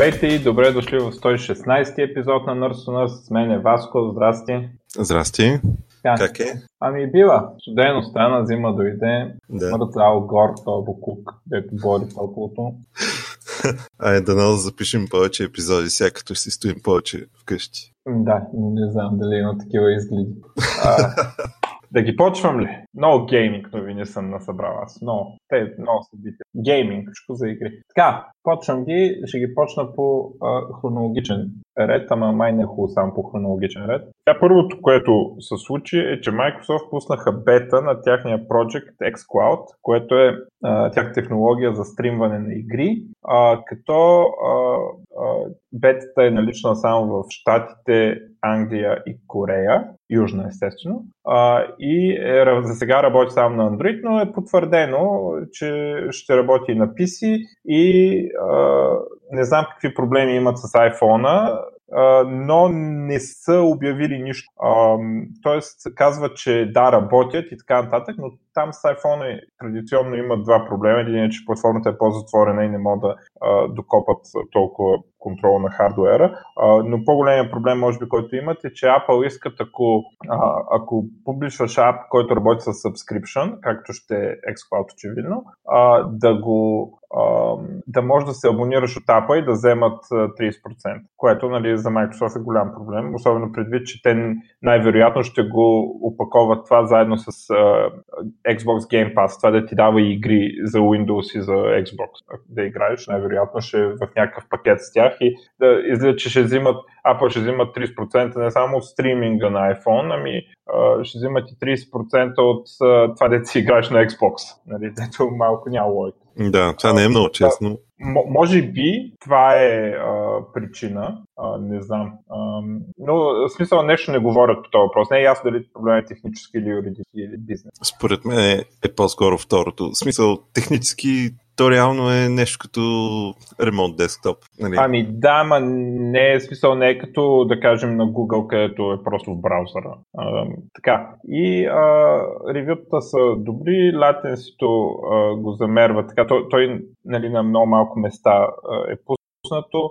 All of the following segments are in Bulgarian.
Здравейте и добре дошли в 116 епизод на Nurse to Nurse. С мен е Васко. Здрасти. Здрасти. Така. Как е? Ами бива. Студено стана, зима дойде. Да. Мъртвял гор, този букук, дето бори топлото. Айде да да запишем повече епизоди, сега като си стоим повече вкъщи. Да, не знам дали има такива изгледи. А, да ги почвам ли? Много гейминг новини съм насъбрал аз. Много. Те много събития. Гейминг, за игри. Така, почвам ги, ще ги почна по а, хронологичен ред, ама май не е хубаво само по хронологичен ред. Тя първото, което се случи е, че Microsoft пуснаха бета на тяхния Project xCloud, което е тях технология за стримване на игри, а, като а, а, бетата е налична само в Штатите, Англия и Корея, Южна естествено, а, и е, за сега работи само на Android, но е потвърдено, че ще работи и на PC и а, не знам какви проблеми имат с iPhone, но не са обявили нищо. Тоест, казват, че да, работят и така нататък, но там с iPhone традиционно има два проблема. Един е, че платформата е по-затворена и не могат да докопат толкова контрол на хардуера. Но по-големия проблем, може би, който имат е, че Apple искат, ако, ако публишваш ап, който работи с subscription, както ще е xCloud очевидно, да го да може да се абонираш от апа и да вземат 30%, което нали, за Microsoft е голям проблем, особено предвид, че те най-вероятно ще го опаковат това заедно с Xbox Game Pass, това да ти дава игри за Windows и за Xbox да играеш, най-вероятно ще е в някакъв пакет с тях и да излиза, че ще взимат, Apple ще взимат 30% не само от стриминга на iPhone, ами ще взимат и 30% от това да си играеш на Xbox, нали, дето малко няма лойка. Да, това не е много честно. М- може би това е а, причина, а, не знам. А, но в смисъл нещо не говорят по този въпрос. Не е ясно дали проблем е технически или юридически или бизнес. Според мен е, е по-скоро второто. В смисъл, технически то реално е нещо като ремонт десктоп. Нали? Ами да, ма не е смисъл, не е като да кажем на Google, където е просто в браузъра. А, така. И а, ревютата са добри, латенсито го замерва така. Той, той нали, на много малко места е пуснато,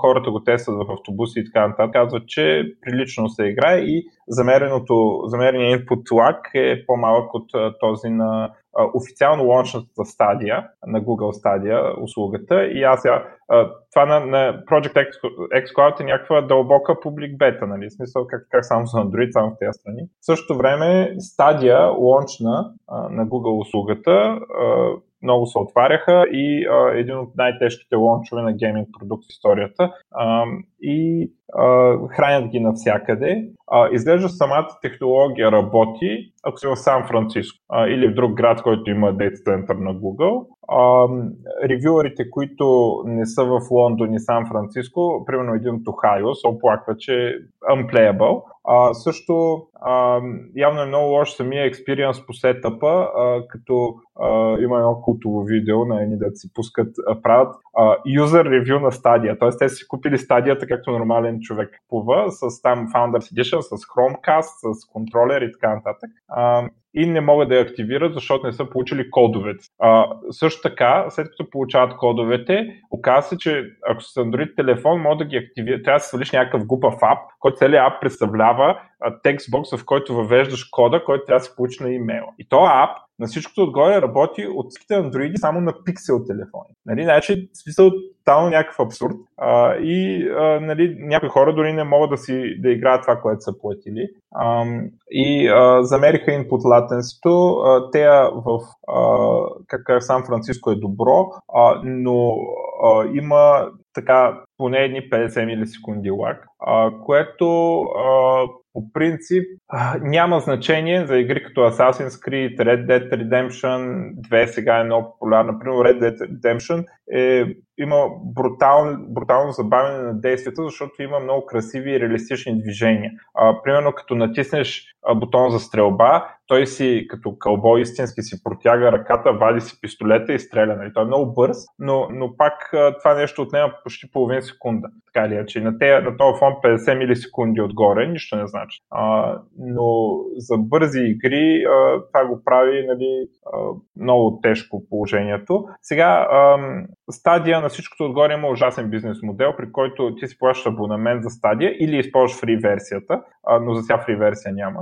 хората го тестват в автобуси и така нататък, казват, че прилично се играе и замереното, замерения input lag е по-малък от този на официално лончната стадия на Google Stadia услугата и аз я, това на, на Project xCloud е някаква дълбока публик бета, нали? В смисъл как, как само за Android, само в тези страни. В същото време Stadia лончна на Google услугата много се отваряха и а, един от най-тежките лончове на гейминг продукт в историята. А, и а, хранят ги навсякъде. А, изглежда самата технология работи, ако си в Сан Франциско или в друг град, който има дейта център на Google. Ревюерите, които не са в Лондон и Сан Франциско, примерно един от Охайо, се оплаква, че е unplayable. А, също а, явно е много лош самия експириенс по сетъпа, а, като а, има едно култово видео на едни да си пускат, а, правят юзер ревю на стадия, т.е. те си купили стадията както нормален човек купува, с там Founders Edition, с Chromecast, с контролер и така нататък. А, и не могат да я активират, защото не са получили кодовете. А, също така, след като получават кодовете, оказва се, че ако с Android телефон, може да ги активират, трябва да свалиш някакъв глупав ап, който целият ап представлява текстбокс, в който въвеждаш кода, който трябва да се получи на имейла. И този ап на всичкото отгоре работи от всичките андроиди само на пиксел телефони. Нали? Значи, смисъл, тотално някакъв абсурд. А, и а, нали, някои хора дори не могат да си да играят това, което са платили. А, и а, замериха latency Те в а, как Сан Франциско е добро, а, но а, има така поне едни 50 милисекунди лак, а, което а, по принцип няма значение за игри като Assassin's Creed, Red Dead Redemption 2 сега е много популярна. Например, Red Dead Redemption е, има брутал, брутално забавяне на действията, защото има много красиви и реалистични движения. А, примерно като натиснеш бутон за стрелба, той си като кълбой истински си протяга ръката, вади си пистолета и стреля. Нали? Той е много бърз, но, но пак това нещо отнема почти половин милисекунда. Така или иначе, на, те, на този фон 50 милисекунди отгоре нищо не значи. А, но за бързи игри а, това го прави нали, а, много тежко положението. Сега, а, стадия на всичкото отгоре има ужасен бизнес модел, при който ти си плащаш абонамент за стадия или използваш фри версията, а, но за сега фри версия няма.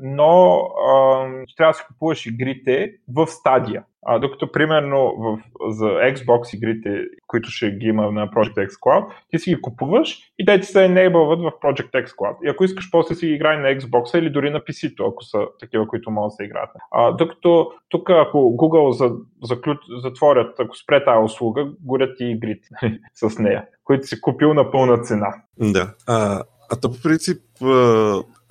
Но а, трябва да си купуваш игрите в стадия. А, докато, примерно, в, за Xbox игрите, които ще ги има на Project X Cloud, ти си ги купуваш и те ти се enableват в Project X Cloud. И ако искаш, после си ги играй на Xbox или дори на PC-то, ако са такива, които могат да се играят. А, докато тук, ако Google за, заклю, затворят, ако спре тази услуга, горят и игрите с нея, които си купил на пълна цена. Да. А, а то по принцип,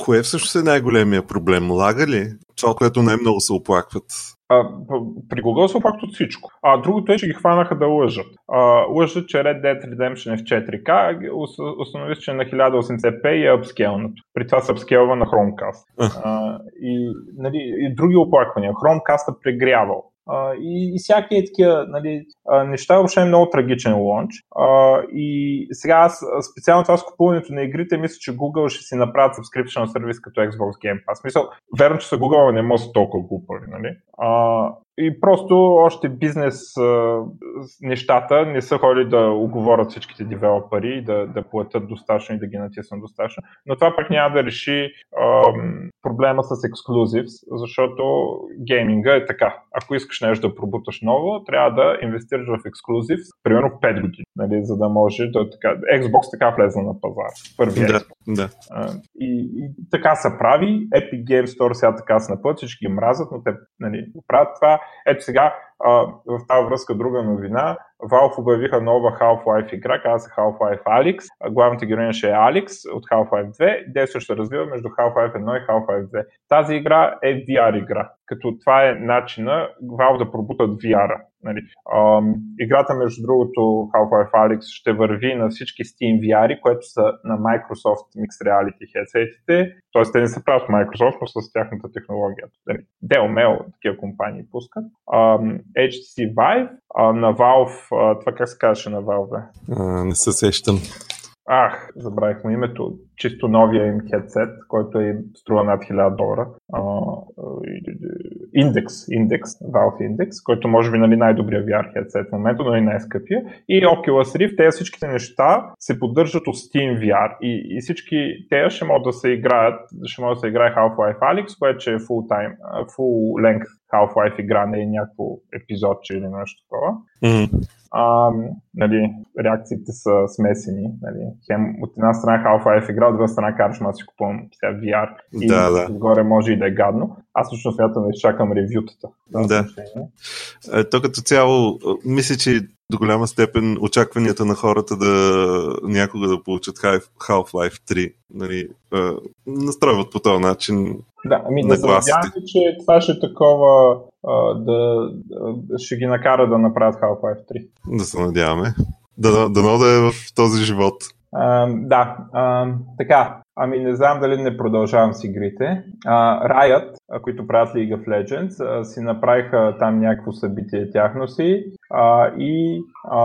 кое всъщност е най-големия проблем? Лага ли? Това, което най-много се оплакват. А, при Google се оплакват от всичко. А другото е, че ги хванаха да лъжат. А, лъжат, че Red Dead Redemption е в 4K, установи че е на 1080p и е апскелнато. При това се апскелва на Chromecast. А, и, нали, и други оплаквания. Chromecast е прегрявал. И, и всяки е такива нали, неща, въобще е много трагичен лонч. И сега аз специално това с купуването на игрите, мисля, че Google ще си направят subscription сервис като Xbox Game Pass. Мисъл, верно, че са Google не може толкова глупави, нали? Uh, и просто още бизнес а, нещата не са ходили да оговорят всичките девелопери и да, да платят достатъчно и да ги натиснат достатъчно. Но това пък няма да реши а, проблема с ексклюзив, защото гейминга е така. Ако искаш нещо да пробуташ ново, трябва да инвестираш в ексклюзив, примерно 5 години, нали, за да може да така. Xbox така влезе на пазар. Първи да, да. А, и, и, така се прави. Epic Game Store сега така се напът, всички ги мразят, но те нали, правят това ето сега, а, в тази връзка друга новина, Valve обявиха нова Half-Life игра, казва се Half-Life Alyx. Главната героиня ще е Alyx от Half-Life 2. Действие ще се развива между Half-Life 1 и Half-Life 2. Тази игра е VR игра, като това е начина Valve да пробутат VR. Нали. Ам, играта, между другото, Half-Life Alyx ще върви на всички Steam VR, което са на Microsoft Mixed Reality headsetите. Тоест, те не са правят Microsoft, но с тяхната технология. Нали. Dell, Mel, такива компании пускат. Ам, HTC Vive, а, на Valve, а, това как се казваше на Valve? А, не се сещам. Ах, забравихме името. Чисто новия им хедсет, който е струва над 1000 долара. Индекс, индекс, Valve Index, който може би нали, най-добрия VR хедсет в момента, но и най-скъпия. И Oculus Rift, тези всичките неща се поддържат от Steam VR и, и всички те ще могат да се играят, ще може да се играе Half-Life Alyx, което е full time, full length Half-Life игра, не е някакво епизодче или нещо такова. Mm-hmm а, нали, реакциите са смесени. Нали. Хем, от една страна Half-Life игра, от друга страна караш, аз си купувам сега VR и да, да. отгоре може и да е гадно. Аз лично смятам да изчакам ревютата. Да. Е, то като цяло, мисля, че до голяма степен очакванията на хората да някога да получат Half-Life 3 нали, настройват по този начин да, ами да се надяваме, че това ще е такова да, да, ще ги накара да направят Half-Life 3. Да се надяваме. Да, да, да е в този живот. Да, а, така. Ами не знам дали не продължавам с игрите. А, Riot, които правят League of Legends, а, си направиха там някакво събитие тяхно си а, и а,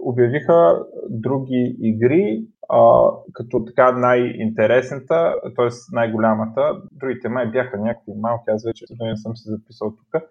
обявиха други игри, като така най-интересната, т.е. най-голямата. Другите май бяха някакви малки, аз вече не съм се записал тук.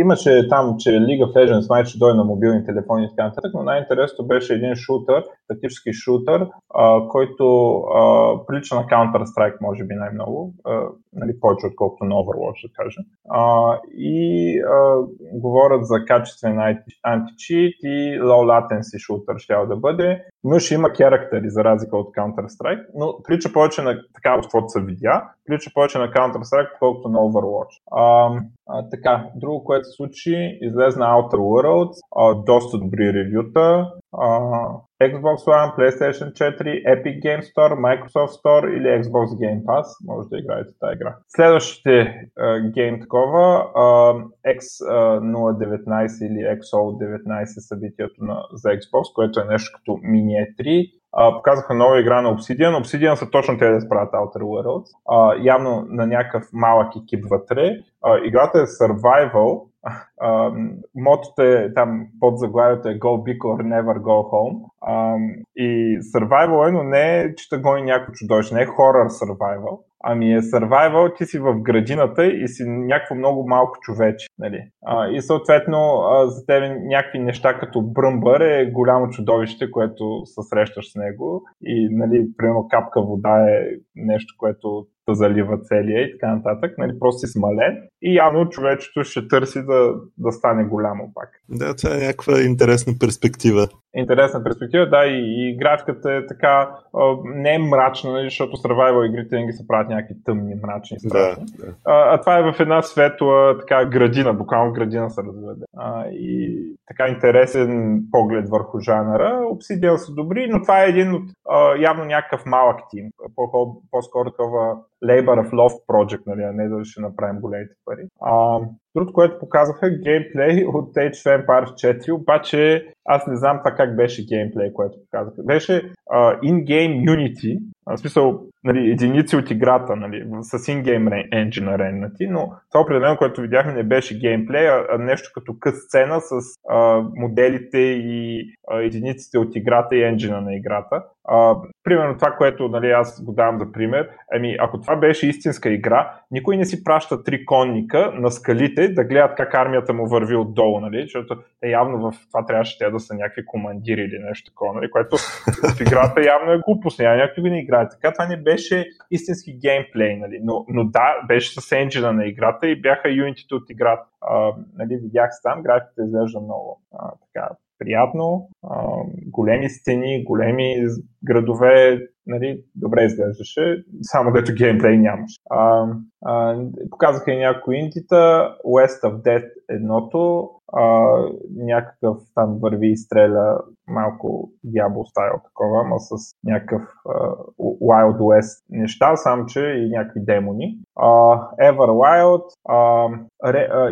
Имаше там, че League of Legends май ще дойде на мобилни телефони и така нататък, но най-интересното беше един шутър, тактически шутър, а, който а, прилича на Counter-Strike, може би най-много, а, нали, повече отколкото на Overwatch, да кажем. А, и а, говорят за качествен анти-чит и low latency шутър ще да бъде, но ще има характери, за разлика от Counter-Strike, но прилича повече на така, от каквото се видя, прилича повече на Counter-Strike, отколкото на Overwatch. А, а, така, друго, което се случи, излезна Outer Worlds, а, доста добри ревюта, а, Xbox One, PlayStation 4, Epic Game Store, Microsoft Store или Xbox Game Pass. Може да играете тази игра. Следващите гейм такова, uh, X019 или XO19 събитието на, за Xbox, което е нещо като мини E3 а, показаха нова игра на Obsidian. Obsidian са точно те да справят Outer Worlds. А, явно на някакъв малък екип вътре. А, играта е Survival а, мотото е там под заглавието е Go Big or Never Go Home. А, и survival е, но не е, че да гони някакво чудовище, не е horror survival, Ами е survival, ти си в градината и си някакво много малко човече. Нали? А, и съответно а, за тебе някакви неща като бръмбър е голямо чудовище, което се срещаш с него и нали, примерно капка вода е нещо, което да залива целия и така нататък. Нали, просто си смален и явно човечето ще търси да, да стане голямо пак. Да, това е някаква интересна перспектива. Интересна перспектива, да, и, и графиката е така, а, не е мрачна, нали, защото survival игрите винаги се правят някакви тъмни, мрачни, страшни. Да, да. А, а това е в една светла така градина, буквално градина се разведе. А, и така интересен поглед върху жанра. Obsidian са добри, но това е един от а, явно някакъв малък тим. По-скоро такова labor of love project, нали, а не да ще направим големите пари. А, Другото, което показаха е геймплей от Age of Empires 4, обаче аз не знам това как беше геймплей, което показаха. Беше uh, in-game Unity, в смисъл нали, единици от играта нали, с in-game engine реннати, но това определено, което видяхме, не беше геймплей, а нещо като къс сцена с а, моделите и а, единиците от играта и енджина на играта. А, примерно това, което нали, аз го давам за пример, ами ако това беше истинска игра, никой не си праща три конника на скалите да гледат как армията му върви отдолу, нали? защото е явно в това трябваше те да са някакви командири или нещо такова, нали? което в играта явно е глупост, няма някой да не играе. Така това не беше истински геймплей, нали? но, но да, беше с енджина на играта и бяха юнитите от играта. А, нали, видях се там, графиката изглежда много а, така приятно, големи стени, големи градове, нали, добре изглеждаше, само дето геймплей нямаше. А, а, показаха и някои интита, West of Death едното, а, някакъв там върви и стреля малко Diablo стайл такова, ама с някакъв а, Wild West неща, само че и някакви демони. Everwild,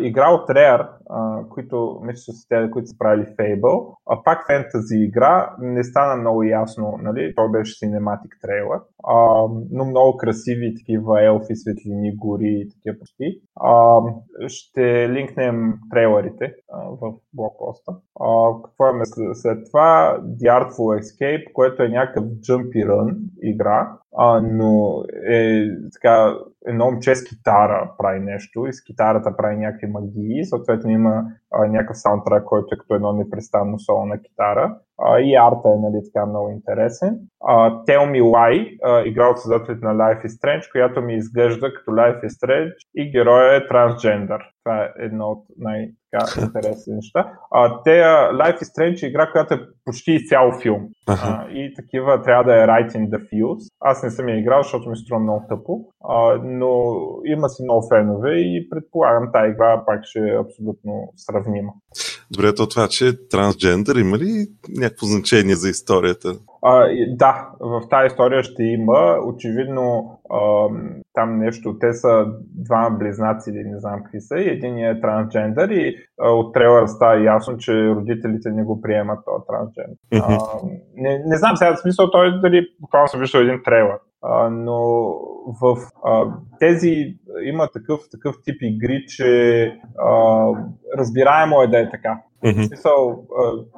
игра от Rare, които мисля, че са те, които са правили Fable, а пак фентази игра, не стана много ясно, нали, той беше Cinematic Trailer, а, но много красиви такива елфи, светлини, гори и такива почти. А, ще линкнем трейлерите а, в блокпоста. А, какво е след това? The Artful Escape, което е някакъв jumpy run игра, а, но е така, едно момче с китара прави нещо и с китарата прави някакви магии, съответно има а, някакъв саундтрак, който е като едно непрестанно соло на китара а, и арта е нали, така много интересен. А, Tell Me Why, а, игра от създателите на Life is Strange, която ми изглежда като Life is Strange и героя е трансджендър. Това е едно от най- така интересни неща. А, те, Life is Strange е игра, която е почти изцяло филм. А, и такива трябва да е right in the feels. Аз не съм я играл, защото ми струва много тъпо, а, но има си много фенове и предполагам тази игра пак ще е абсолютно сравнима. Добре, то това, че трансджендър има ли някакво значение за историята? А, да, в тази история ще има. Очевидно а, там нещо. Те са два близнаци или не знам какви са. И един е трансджендър и а, от трейлера става ясно, че родителите не го приемат този трансджендър. А, не, не знам сега смисъл той дали буквално съм виждал един трейлер. А, но в а, тези има такъв, такъв тип игри, че а, разбираемо е да е така. Mm-hmm. Смисъл,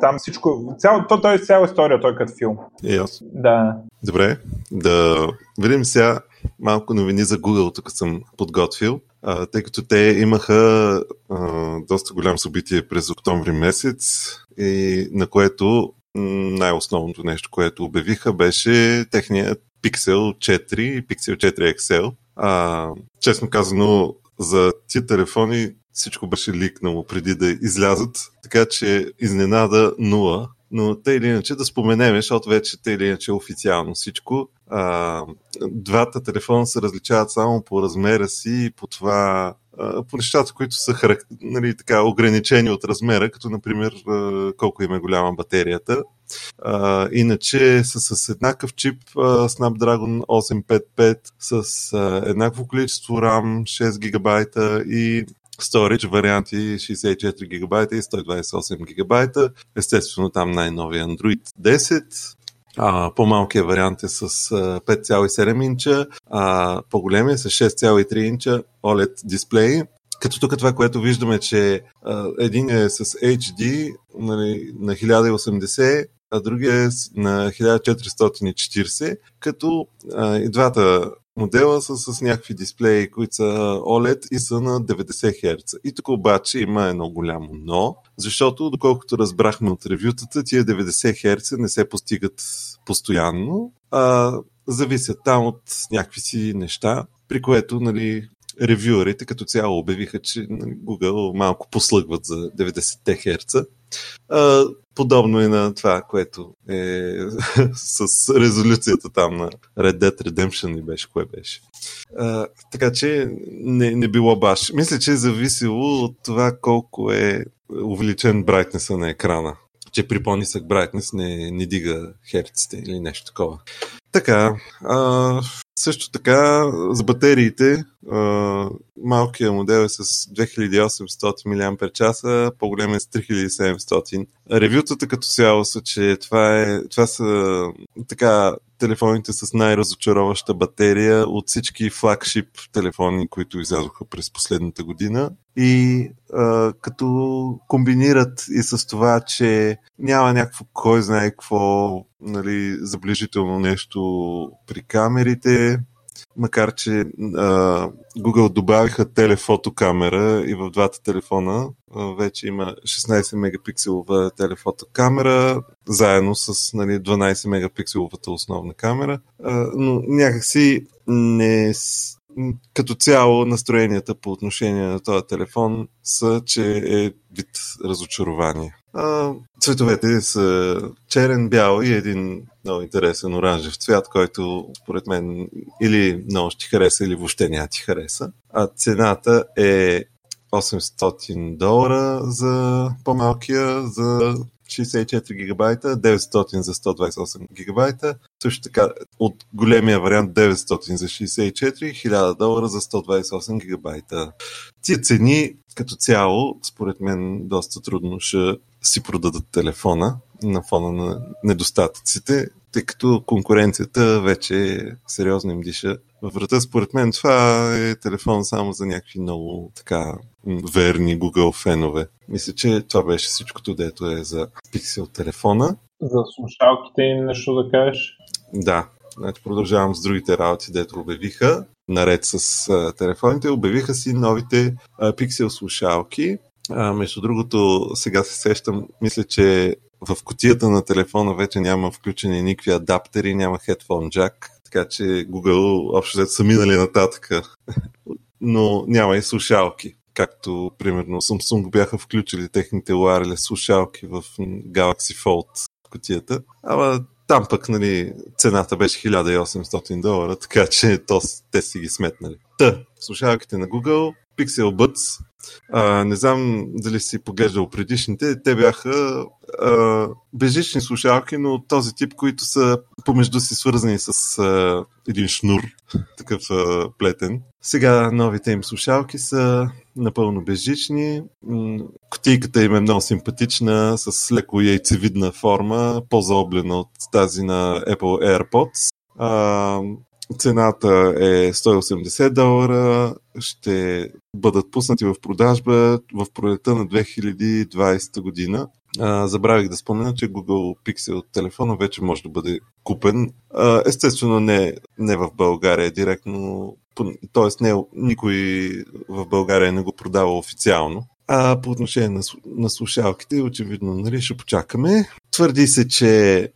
там всичко, цяло, то, той е цяла история, той е като филм. Yes. Да. Добре, да видим сега малко новини за Google, тук съм подготвил, а, тъй като те имаха а, доста голям събитие през октомври месец и на което най-основното нещо, което обявиха, беше техният Pixel 4 и Pixel 4 XL. А, честно казано, за тия телефони всичко беше ликнало преди да излязат, така че изненада нула. Но те или иначе да споменем, защото вече те или иначе официално всичко. А, двата телефона се различават само по размера си и по това по нещата, които са характер... нали, така, ограничени от размера, като например колко им е голяма батерията. А, иначе са с еднакъв чип Snapdragon 855 с а, еднакво количество RAM 6 гигабайта и Storage варианти 64 гигабайта и 128 гигабайта. Естествено там най-новия Android 10. А, по-малкият вариант е с 5,7 инча, а по-големия с 6,3 инча OLED дисплей Като тук това, което виждаме, че а, един е с HD нали, на 1080, а другия е на 1440, като а, и двата модела са с някакви дисплеи, които са OLED и са на 90 Hz. И тук обаче има едно голямо но, защото доколкото разбрахме от ревютата, тия 90 Hz не се постигат постоянно, а зависят там от някакви си неща, при което нали, ревюерите като цяло обявиха, че Google малко послъгват за 90 Hz. Подобно и на това, което е с резолюцията там на Red Dead Redemption ли беше, кое беше. А, така че не, не било баш. Мисля, че е зависело от това колко е увеличен брайтнеса на екрана. Че при по-нисък брайтнес не, не дига херците или нещо такова. Така, а, също така, за батериите, малкият модел е с 2800 мАч, по-голем е с 3700. Ревютата като цяло са, че това, е, това са така телефоните с най-разочароваща батерия от всички флагшип телефони, които излязоха през последната година. И а, като комбинират и с това, че няма някакво кой знае какво нали, заближително нещо при камерите, макар че а, Google добавиха телефотокамера и в двата телефона а, вече има 16 мегапикселова телефотокамера, заедно с нали, 12 мегапикселовата основна камера, а, но някакси не, като цяло настроенията по отношение на този телефон са, че е вид разочарование. А, цветовете са черен, бял и един много интересен оранжев цвят, който според мен или много ще ти хареса, или въобще няма ти хареса. А цената е 800 долара за по-малкия, за 64 гигабайта, 900 за 128 гигабайта. Също така от големия вариант 900 за 64, 1000 долара за 128 гигабайта. Тия цени като цяло, според мен, доста трудно ще си продадат телефона на фона на недостатъците, тъй като конкуренцията вече сериозно им диша във врата. Според мен това е телефон само за някакви много така верни Google фенове. Мисля, че това беше всичкото, дето е за Pixel телефона. За слушалките им нещо да кажеш? Да, значи продължавам с другите работи, дето обявиха. Наред с а, телефоните, обявиха си новите а, Pixel слушалки. А, между другото, сега се сещам, мисля, че в котията на телефона вече няма включени никакви адаптери, няма headphone jack, така че Google общо са минали нататък. Но няма и слушалки както примерно Samsung бяха включили техните wireless слушалки в Galaxy Fold котията. Ама там пък нали, цената беше 1800 долара, така че то, те си ги сметнали. Та, слушалките на Google, Pixel Buds, а, не знам дали си поглеждал предишните, те бяха а, бежични слушалки, но този тип, които са помежду си свързани с а, един шнур, такъв а, плетен. Сега новите им слушалки са напълно безжични. Котийката им е много симпатична, с леко яйцевидна форма, по-заоблена от тази на Apple AirPods. А, цената е 180 долара, ще бъдат пуснати в продажба в пролета на 2020 година. Забравих да спомена, че Google Pixel телефона вече може да бъде купен. Естествено не, не в България директно, т.е. Не, никой в България не го продава официално. А по отношение на, на слушалките, очевидно, нали, ще почакаме. Твърди се, че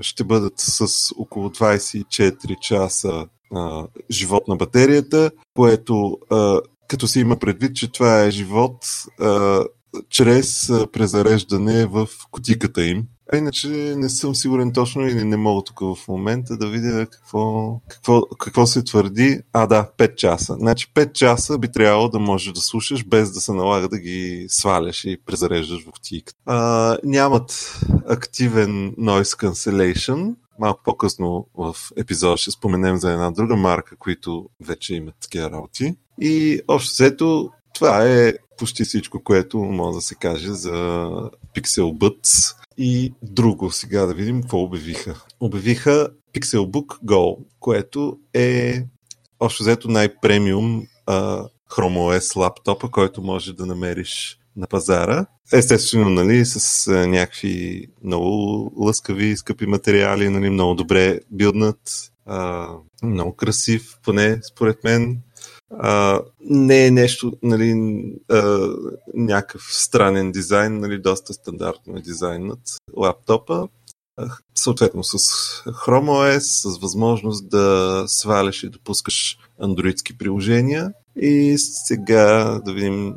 ще бъдат с около 24 часа а, живот на батерията, което а, като се има предвид, че това е живот а, чрез презареждане в котиката им. А иначе не съм сигурен точно или не мога тук в момента да видя какво, какво, какво се твърди. А, да, 5 часа. Значи 5 часа би трябвало да можеш да слушаш без да се налага да ги сваляш и презареждаш в кутийката. А, нямат активен noise cancellation. Малко по-късно в епизода ще споменем за една друга марка, които вече имат такива работи. И общо взето това е почти всичко, което може да се каже за Pixel Buds. И друго сега да видим какво обявиха. Обявиха Pixelbook Go, което е общо взето най-премиум а, Chrome OS лаптопа, който може да намериш на пазара. Естествено, нали, с а, някакви много лъскави, скъпи материали, нали, много добре билднат, а, много красив, поне според мен. А, не е нещо, нали, а, някакъв странен дизайн, нали, доста стандартно е дизайнът лаптопа. Съответно с Chrome OS, с възможност да сваляш и допускаш андроидски приложения. И сега да видим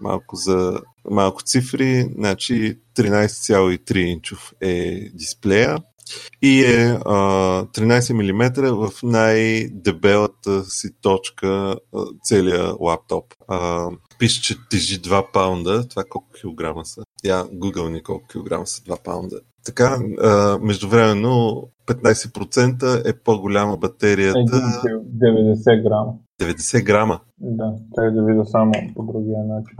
малко за малко цифри. Значи 13,3 инчов е дисплея и е а, 13 мм в най-дебелата си точка целият лаптоп. А, пише, че тежи 2 паунда. Това колко килограма са? Я Google ни колко килограма са 2 паунда. Така, а, междувременно 15% е по-голяма батерията. 90 грама. 90 грама. Да, трябва да видя само по другия начин.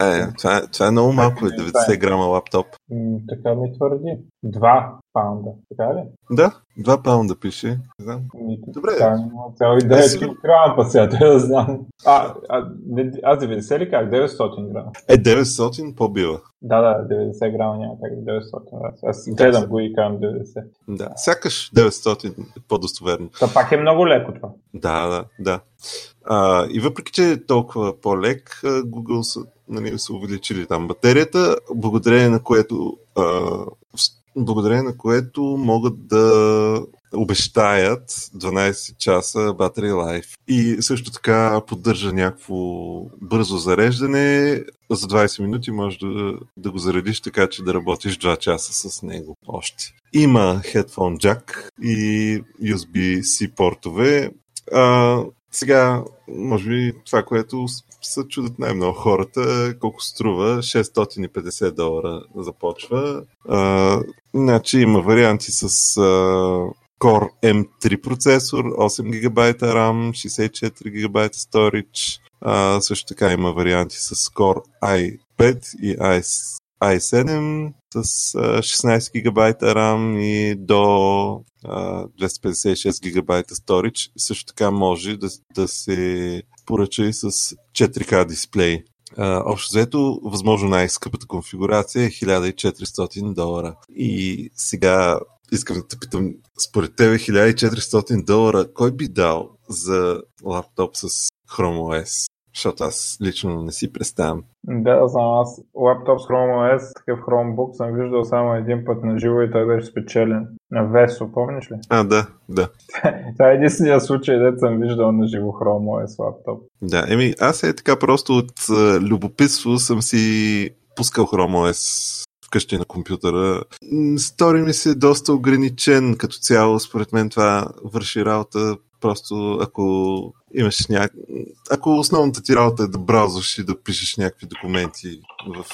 Е, това, е, това е много малко, 90 грама лаптоп. М, така ми твърди. Два паунда, така ли? Да, 2 паунда пише. Да. Добре. Така, цяло и 9 кг па сега, да знам. А, а, аз 90 ли как? 900 грама. Е, 900 по-била. Да, да, 90 грама няма как 900. Аз гледам го и казвам 90. Да, сякаш 900 е по-достоверно. Та пак е много леко това. Да, да, да. А, и въпреки, че е толкова по-лек, Google са, нали, са увеличили там батерията, благодарение на което а, благодарение на което могат да обещаят 12 часа Battery Life. И също така поддържа някакво бързо зареждане. За 20 минути можеш да, да го заредиш така, че да работиш 2 часа с него още. Има headphone jack и USB-C портове. А, сега, може би това, което се чудят най-много хората, колко струва, 650 долара започва. А, значи има варианти с а, Core M3 процесор, 8 ГБ RAM, 64 ГБ storage. А, също така има варианти с Core i5 и i, i7 с а, 16 ГБ RAM и до 256 ГБ storage. Също така може да, да се поръча и с 4K дисплей. Uh, общо взето, възможно най-скъпата конфигурация е 1400 долара. И сега искам да те питам, според тебе 1400 долара, кой би дал за лаптоп с Chrome OS? Защото аз лично не си представям. Да, знам, аз лаптоп с Chrome OS, такъв Chromebook съм виждал само един път на живо и той беше спечелен. На Весо, помниш ли? А, да, да. Това е единствения случай, дето съм виждал на живо Chrome OS лаптоп. Да, еми аз е така просто от любопитство съм си пускал Chrome OS вкъщи на компютъра. Стори ми се доста ограничен като цяло. Според мен това върши работа просто ако имаш няк... Ако основната ти работа е да браузваш и да пишеш някакви документи в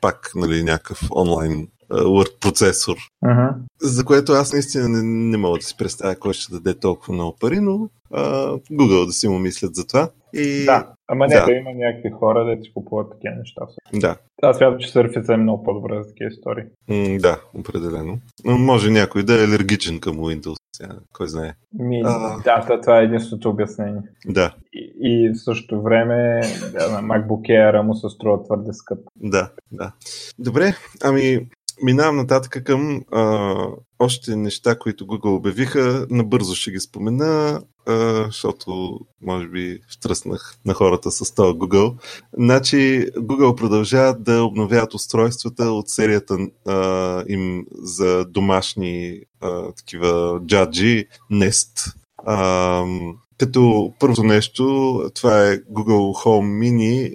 пак нали, някакъв онлайн Word процесор, uh-huh. за което аз наистина не, не мога да си представя кой ще даде толкова много пари, но а, Google да си му мислят за това. И... Да, ама не, да. има някакви хора, да си купуват такива неща. Да. Аз смятам, че Surface е много по-добре за такива истории. М, да, определено. Но може някой да е алергичен към Windows. Сега, кой знае. Ми, а... Да, това е единственото обяснение. Да. И, и в същото време да, на MacBook Air му се струва твърде скъп. Да, да. Добре, ами Минавам нататък към а, още неща, които Google обявиха. Набързо ще ги спомена, а, защото може би втръснах на хората с това Google. Значи Google продължават да обновяват устройствата от серията а, им за домашни а, такива джаджи Nest. А, като първо нещо, това е Google Home Mini,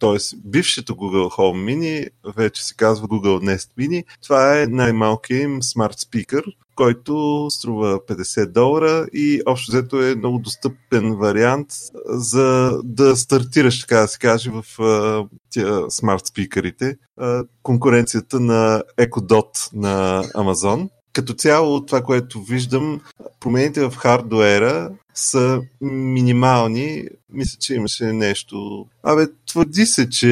т.е. бившето Google Home Mini вече се казва Google Nest Mini. Това е най-малкият им смарт спикър, който струва 50 долара и общо взето е много достъпен вариант за да стартираш, така да се каже, в тия смарт спикърите. Конкуренцията на Echo Dot на Amazon като цяло това, което виждам, промените в хардуера са минимални. Мисля, че имаше нещо. Абе, твърди се, че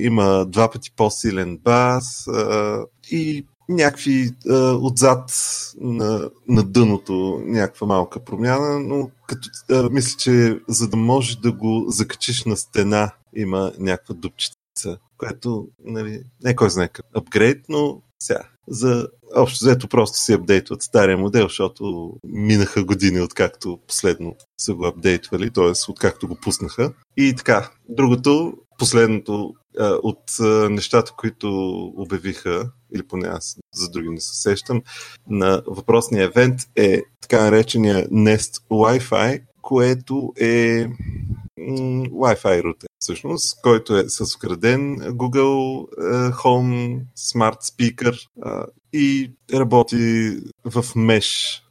има два пъти по-силен бас а, и някакви а, отзад на, на дъното някаква малка промяна, но като, а, мисля, че за да можеш да го закачиш на стена има някаква дупчица, което нали, не кой знае как апгрейд, но сега за общо взето просто си апдейтват стария модел, защото минаха години откакто последно са го апдейтвали, т.е. откакто го пуснаха. И така, другото, последното от нещата, които обявиха, или поне аз за други не се сещам, на въпросния евент е така наречения Nest Wi-Fi, което е Wi-Fi рутер, всъщност, който е с вграден Google Home Smart Speaker и работи в Mesh.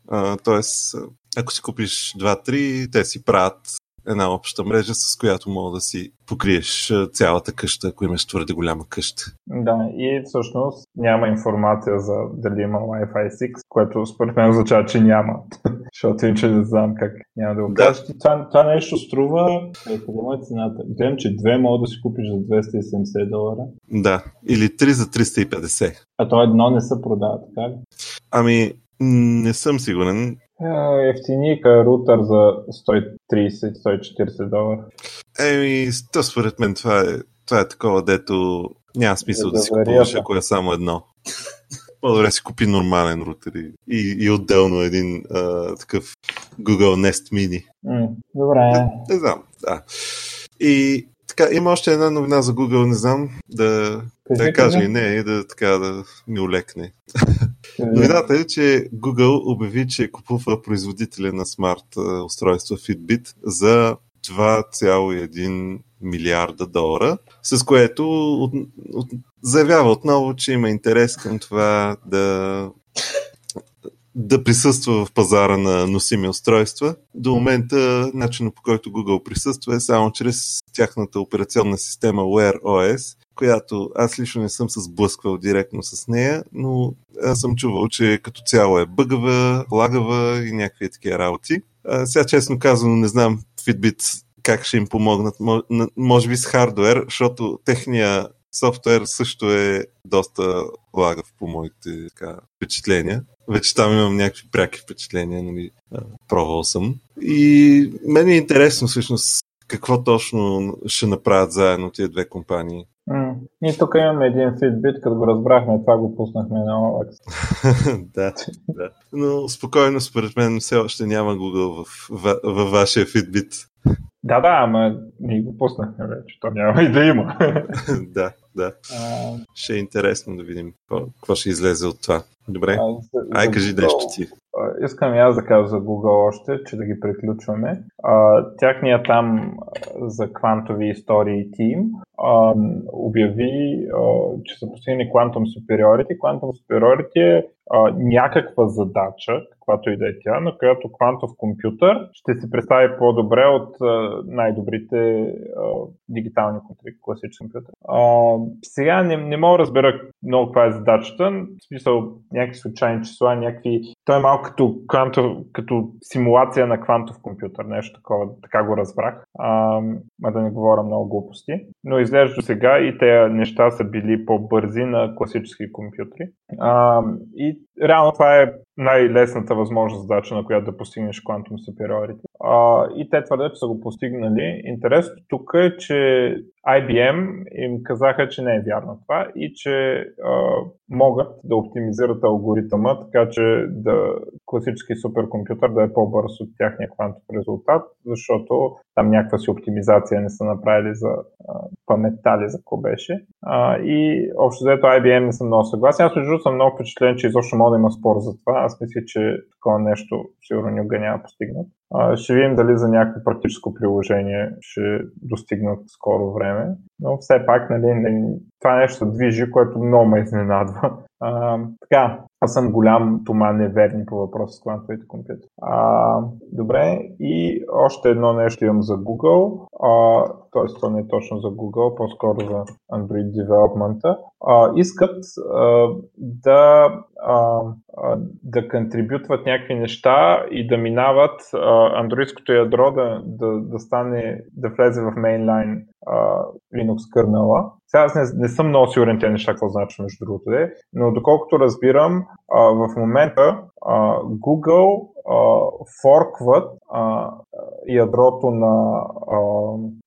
Тоест, ако си купиш 2-3, те си правят една обща мрежа, с която мога да си покриеш цялата къща, ако имаш твърде голяма къща. Да, и всъщност няма информация за дали има Wi-Fi 6, което според мен означава, че няма. Защото иначе не знам как няма да го. Да. Това, това нещо струва, къде е цената? Гледам, че две мога да си купиш за 270 долара. Да, или 3 за 350. А то едно не се продава, така ли? Ами, не съм сигурен. Ефтиника рутер за 130-140 долара. Еми, то според мен това е, това е такова, дето няма смисъл да, да си купуваш, ако е само едно. По-добре си купи нормален рутер и, и, и отделно един а, такъв Google Nest Mini. Добре. Не, не знам, да. И така, има още една новина за Google, не знам да, да кажа и не, и да, така, да ми олекне. Новината е, че Google обяви, че купува производителя на смарт устройства Fitbit за 2,1 милиарда долара, с което от, от, заявява отново, че има интерес към това да да присъства в пазара на носими устройства. До момента начинът по който Google присъства е само чрез тяхната операционна система Wear OS, която аз лично не съм се сблъсквал директно с нея, но аз съм чувал, че като цяло е бъгава, лагава и някакви такива работи. А, сега честно казано не знам Fitbit как ще им помогнат, може би с хардвер, защото техния софтуер също е доста лагав по моите така, впечатления. Вече там имам някакви пряки впечатления, нали, пробвал съм. И мен е интересно всъщност какво точно ще направят заедно тия две компании. Mm. Ние тук имаме един Fitbit, като го разбрахме, това го пуснахме на OLX. да, да. Но спокойно, според мен, все още няма Google в, в, в вашия Fitbit. Да, да, ама ние го пуснахме вече. То няма и да има. да, да. А... Ще е интересно да видим какво ще излезе от това. Добре. А, за, Ай, за кажи Google, нещо ти. Искам и аз да кажа за Google още, че да ги приключваме. А, тяхния там за квантови истории тим обяви, че са постигнали Quantum Superiority. Quantum Superiority е някаква задача, каквато и да е тя, на която квантов компютър ще се представи по-добре от най-добрите дигитални компютри, класически компютри. Сега не, не мога да разбера много каква е задачата. В смисъл някакви случайни числа, някакви... Той е малко като, квантов, като симулация на квантов компютър, нещо такова, така го разбрах. А да не говоря много глупости. Но изглежда до сега и тези неща са били по-бързи на класически компютри. А, и реално това е най-лесната възможна задача, на която да постигнеш Quantum Superiority. А, и те твърдят, че са го постигнали. Интересното тук е, че IBM им казаха, че не е вярно това и че а, могат да оптимизират алгоритъма, така че да класически суперкомпютър да е по-бърз от тяхния квантов резултат, защото там някаква си оптимизация не са направили за а, паметта ли за какво беше. А, и общо взето IBM не съм много съгласен. Аз между съм много впечатлен, че изобщо мога да има спор за това. Аз мисля, че такова нещо сигурно никога няма постигнат. А, ще видим дали за някакво практическо приложение ще достигнат скоро време. Но все пак, нали, това нещо движи, което много ме изненадва. А, така, аз съм голям тома неверни по въпроса с квантовите компютри. А, добре, и още едно нещо имам за Google, т.е. това не е точно за Google, по-скоро за Android Development. А, искат а, да, а, да контрибютват някакви неща и да минават андроидското ядро да, да, да стане, да влезе в mainline Linux kernel сега аз не, не съм много сигурен тези неща, какво значи между другото, е, но доколкото разбирам, а, в момента а, Google форкват ядрото на, а,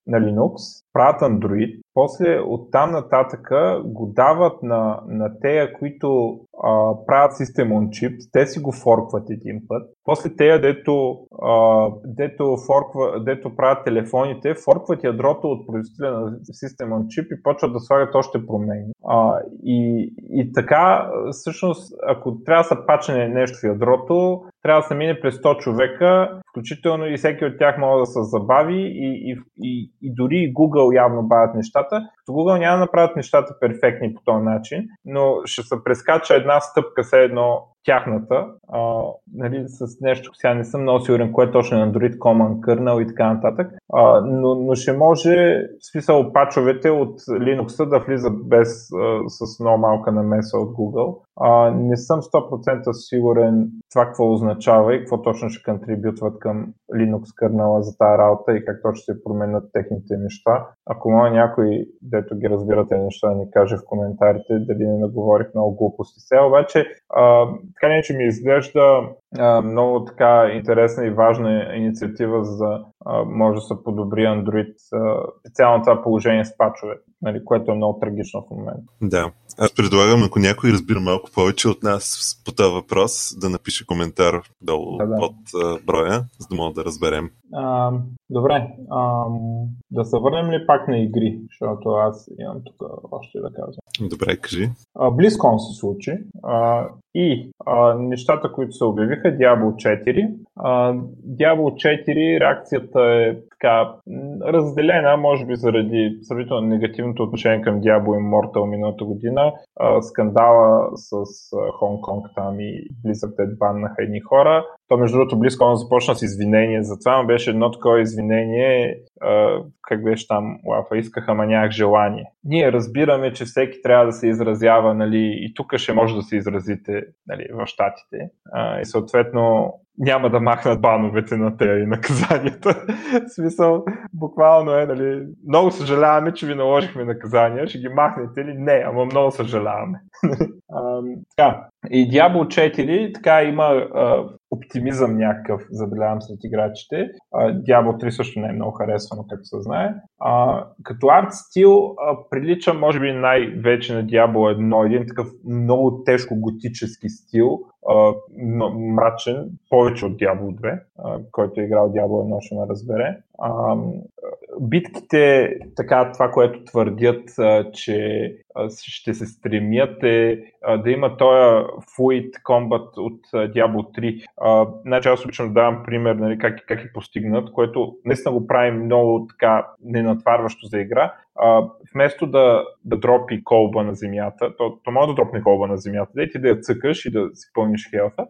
на Linux, правят Android, после оттам нататък го дават на, на тея, които а, правят System on Chip, те си го форкват един път, после тея, дето, а, дето, форква, дето правят телефоните, форкват ядрото от производителя на System on Chip и почват да слагат още промени. А, и, и така, всъщност, ако трябва да се пачне нещо в ядрото, трябва да се мине през 100 човека, включително и всеки от тях може да се забави и, и, и, и дори и Google явно бавят нещата. Като Google няма да направят нещата перфектни по този начин, но ще се прескача една стъпка, все едно тяхната, а, нали, с нещо, сега не съм много сигурен, кое точно е Android Common Kernel и така нататък, а, но, но ще може, в смисъл, пачовете от Linux да влизат без, а, с много малка намеса от Google. А, не съм 100% сигурен това какво означава и какво точно ще контрибютват към Linux kernel за тази работа и как точно се променят техните неща. Ако може някой, дето ги разбира тези неща, да ни каже в коментарите дали не наговорих много глупости. Сега обаче а, така не, че ми изглежда а, много така интересна и важна инициатива за може да се подобри Android, специално това положение с пачове, нали, което е много трагично в момента. Да. Аз предлагам, ако някой разбира малко повече от нас по този въпрос, да напише коментар долу да, да. под а, броя, за да мога да разберем. А, добре. А, да се върнем ли пак на игри, защото аз имам тук още да казвам. Добре, кажи. Близкон се случи а, и а, нещата, които се обявиха, Diablo 4. А, Diablo 4 реакцията е така разделена, може би заради сравнително негативното отношение към Diablo Immortal миналата година. А, скандала с Хонг Конг там и Blizzard те баннаха едни хора. То, между другото, близко започна с извинение за това, но беше едно такова извинение, а, как беше там, лафа, искаха, ама нямах желание. Ние разбираме, че всеки трябва да се изразява, нали, и тук ще може да се изразите нали, в щатите. А, и съответно няма да махнат бановете на те и наказанията. в смисъл, буквално е, нали, много съжаляваме, че ви наложихме наказания, ще ги махнете ли? Не, ама много съжаляваме. а, така, и Diablo 4 така има а, оптимизъм някакъв, забелявам сред играчите. А, Diablo 3 също не е много харесвано, както се знае. А, като арт стил а, прилича, може би, най-вече на Diablo 1, един такъв много тежко готически стил, а, мрачен, повече от Diablo 2, а, който е играл Diablo 1, ще ме разбере. А, битките, така това, което твърдят, а, че ще се стремят е да има този Fluid Combat от Diablo 3. А, значи аз обичам да давам пример нали, как, как е постигнат, което наистина го прави много така ненатварващо за игра. А, вместо да, да дропи колба на земята, то, то може да дропне колба на земята, да ти да я цъкаш и да си пълниш хелфа,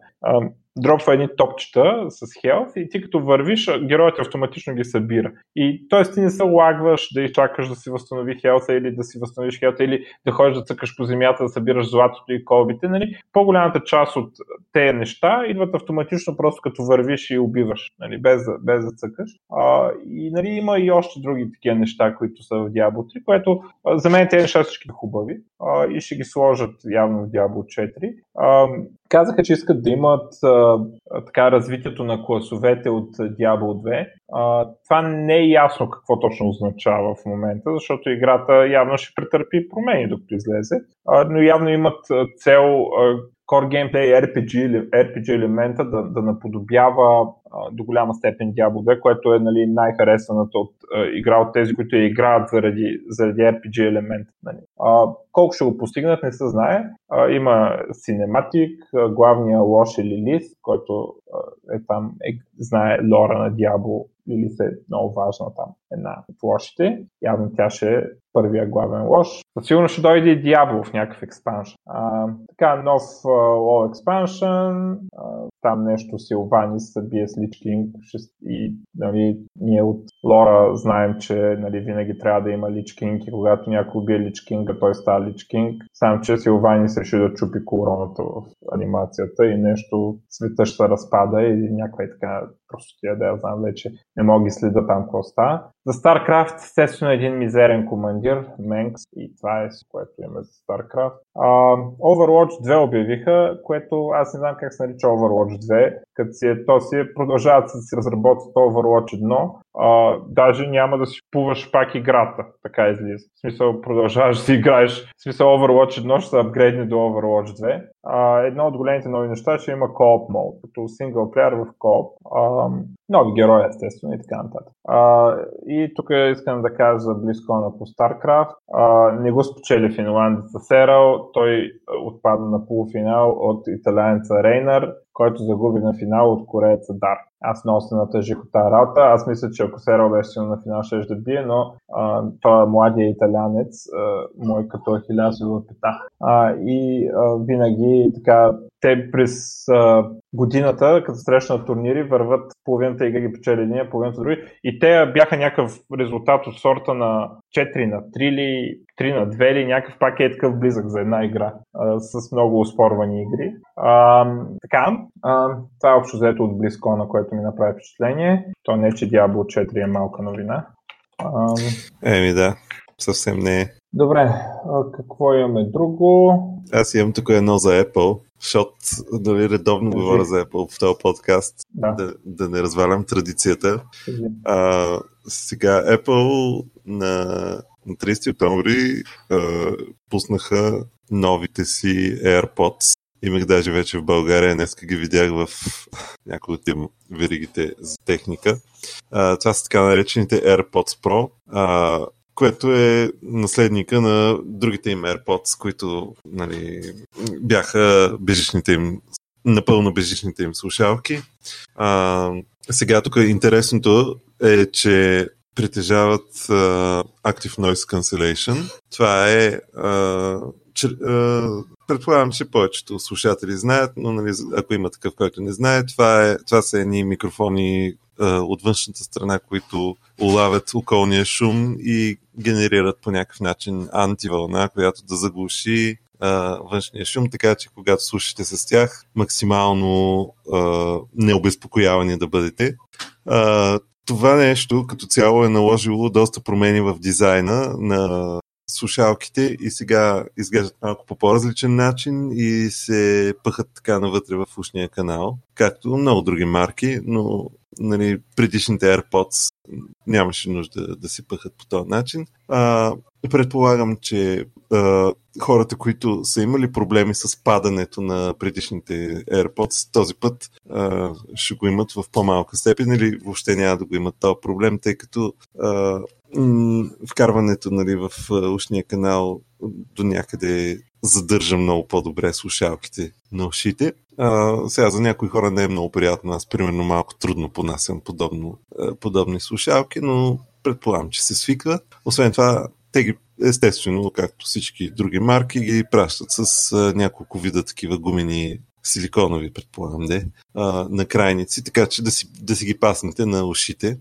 дропва едни топчета с хелф и ти като вървиш, героят автоматично ги събира. И т.е. ти не се лагваш да изчакаш да си възстанови хелфа или да си възстановиш хелфа или да ходиш да цъкаш по земята, да събираш златото и колбите. Нали? По-голямата част от тези неща идват автоматично просто като вървиш и убиваш, нали? без, без да цъкаш. А, и нали, има и още други такива неща, които са в Diablo 3, което за мен тези неща всички хубави а, и ще ги сложат явно в Diablo 4. А, казаха, че искат да имат а, така развитието на класовете от Diablo 2. А, това не е ясно какво точно означава в момента, защото играта явно ще претърпи промени докато излезе, а, но явно имат цел а, core gameplay RPG, RPG елемента да, да наподобява до голяма степен Diablo 2, което е нали, най-харесваната от а, игра от тези, които я играят заради, заради RPG елемент. Нали. А, колко ще го постигнат, не се знае. А, има Cinematic, главния лош е Лилис, който а, е там, е, знае лора на Diablo Лилис е много важна там, една от лошите. Явно тя ще е първия главен лош. Сигурно ще дойде и Diablo в някакъв експаншн. така, нов експаншн, uh, там нещо Силвани се бие с Лич Кинг и нали, ние от лора знаем, че нали, винаги трябва да има Лич Кинг и когато някой убие Лич Кинга, той става Лич Кинг. Само, че Силвани се реши да чупи короната в анимацията и нещо света ще разпада и някаква и така просто да я знам вече не мога ги следа там какво става. За StarCraft, естествено, един мизерен командир, Менкс, и това е което имаме за StarCraft. Uh, Overwatch 2 обявиха, което аз не знам как се нарича Overwatch 2, като си е, то си е, продължават да си разработват Overwatch 1, а, даже няма да си купуваш пак играта, така излиза. В смисъл, продължаваш да играеш, в смисъл Overwatch 1 ще се апгрейдне до Overwatch 2. А, едно от големите нови неща е, че има co-op мод, като синглплеер в. А, нови герои, естествено, и така нататък. А, и тук искам да кажа за на по StarCraft. А, не го спечели финландеца Серал, той отпадна на полуфинал от италианеца Рейнар, който загуби на финал от корееца Дар. Аз много се натъжих от тази работа. Аз мисля, че ако Серал беше на финал, ще да бие, но а, той е младия италянец, а, мой като ахилясова пета. А, и а, винаги така те през а, годината, като срещнат турнири, върват половината игра ги печели един, половината други. И те бяха някакъв резултат от сорта на 4 на 3 или 3 на 2 или някакъв пак е такъв близък за една игра а, с много успорвани игри. А, така, а, това е общо взето от близко, на което ми направи впечатление. То не, че Diablo 4 е малка новина. А, Еми да, съвсем не е. Добре, а какво имаме друго? Аз имам тук едно за Apple, защото дали редовно Кажи. говоря за Apple в този подкаст, да, да, да не развалям традицията. А, сега Apple на, на 30 октомври а, пуснаха новите си AirPods. Имах даже вече в България, днеска ги видях в някои от тим веригите за техника. А, това са така наречените AirPods Pro. А, което е наследника на другите им AirPods, които нали, бяха бежичните им, напълно бежичните им слушалки. А, сега тук интересното е, че притежават uh, Active Noise Cancellation. Това е uh, че, uh, предполагам, че повечето слушатели знаят, но нали, ако има такъв, който не знае, това, е, това са едни микрофони, от външната страна, които улавят околния шум и генерират по някакъв начин антивълна, която да заглуши а, външния шум, така че когато слушате с тях, максимално а, необезпокоявани да бъдете. Това нещо като цяло е наложило доста промени в дизайна на слушалките и сега изглеждат малко по по-различен начин и се пъхат така навътре в ушния канал, както много други марки, но нали, предишните AirPods нямаше нужда да се пъхат по този начин. А, предполагам, че а, хората, които са имали проблеми с падането на предишните AirPods, този път а, ще го имат в по-малка степен или въобще няма да го имат този проблем, тъй като а, вкарването нали, в ушния канал до някъде задържа много по-добре слушалките на ушите. А, сега за някои хора не е много приятно. Аз, примерно, малко трудно понасям подобно, подобни слушалки, но предполагам, че се свиква. Освен това, те ги, естествено, както всички други марки, ги пращат с а, няколко вида такива гумени силиконови, предполагам, де, а, на крайници, така че да си, да си ги паснете на ушите.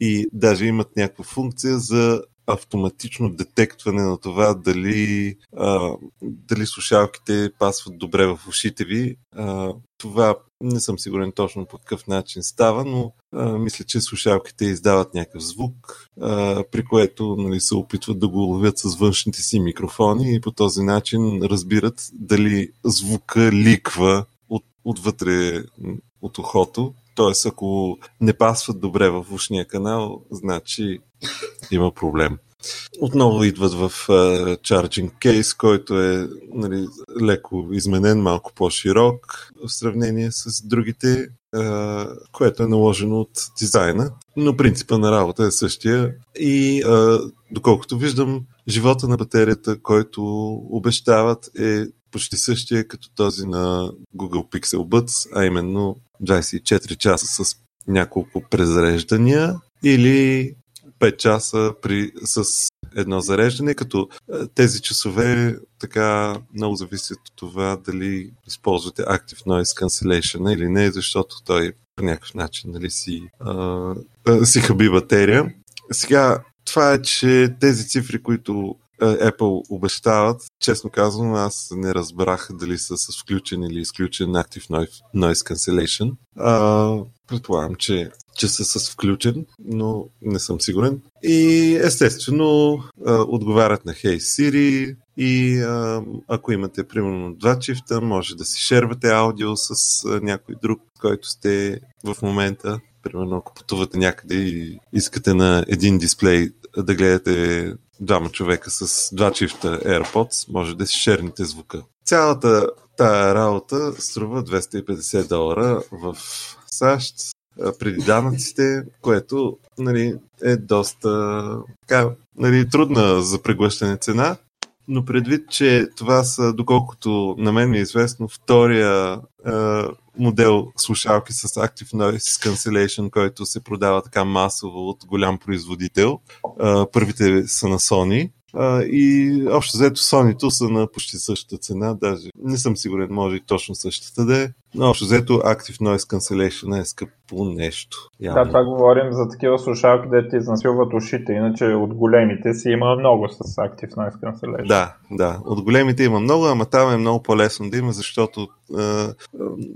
И даже имат някаква функция за автоматично детектване на това дали, а, дали слушалките пасват добре в ушите ви. А, това не съм сигурен точно по какъв начин става, но а, мисля, че слушалките издават някакъв звук, а, при което нали, се опитват да го ловят с външните си микрофони и по този начин разбират дали звука ликва от, отвътре от ухото. Тоест, ако не пасват добре в ушния канал, значи има проблем. Отново идват в uh, charging case, който е нали, леко изменен, малко по-широк в сравнение с другите, uh, което е наложено от дизайна. Но принципа на работа е същия. И uh, доколкото виждам, живота на батерията, който обещават е почти същия като този на Google Pixel Buds, а именно 24 часа с няколко презареждания или 5 часа при, с едно зареждане, като тези часове така много зависят от това дали използвате Active Noise Cancellation или не, защото той по някакъв начин нали, си, а, си хаби батерия. Сега, това е, че тези цифри, които Apple обещават, честно казвам, аз не разбрах дали са с включен или изключен Active Noise Cancellation. А, предполагам, че, че са с включен, но не съм сигурен. И естествено а, отговарят на Hey Siri и а, ако имате примерно два чифта, може да си шервате аудио с а, някой друг, който сте в момента. Примерно ако пътувате някъде и искате на един дисплей да гледате двама човека с два чифта AirPods, може да си шерните звука. Цялата тая работа струва 250 долара в САЩ преди данъците, което нали, е доста така, нали, трудна за преглъщане цена, но предвид, че това са, доколкото на мен е известно, втория модел слушалки с Active Noise Cancellation, който се продава така масово от голям производител. Първите са на Sony. А, и общо взето Sony са на почти същата цена, даже не съм сигурен, може и точно същата да е. Но общо взето Active Noise Cancellation е скъпо нещо. Явно. Да, това говорим за такива слушалки, де ти изнасилват ушите, иначе от големите си има много с Active Noise Cancellation. Да, да, от големите има много, ама там е много по-лесно да има, защото а,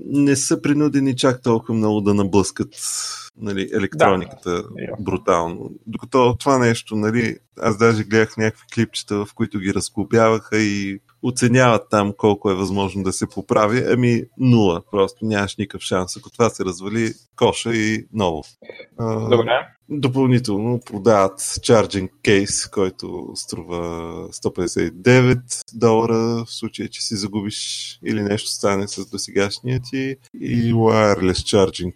не са принудени чак толкова много да наблъскат нали, електрониката да. брутално. Докато това нещо, нали, аз даже гледах някакви клипчета, в които ги разклопяваха и оценяват там колко е възможно да се поправи. Ами нула, просто нямаш никакъв шанс. Ако това се развали, коша и ново. Добре. Допълнително продават charging case, който струва 159 долара в случай, че си загубиш или нещо стане с досегашния ти и wireless charging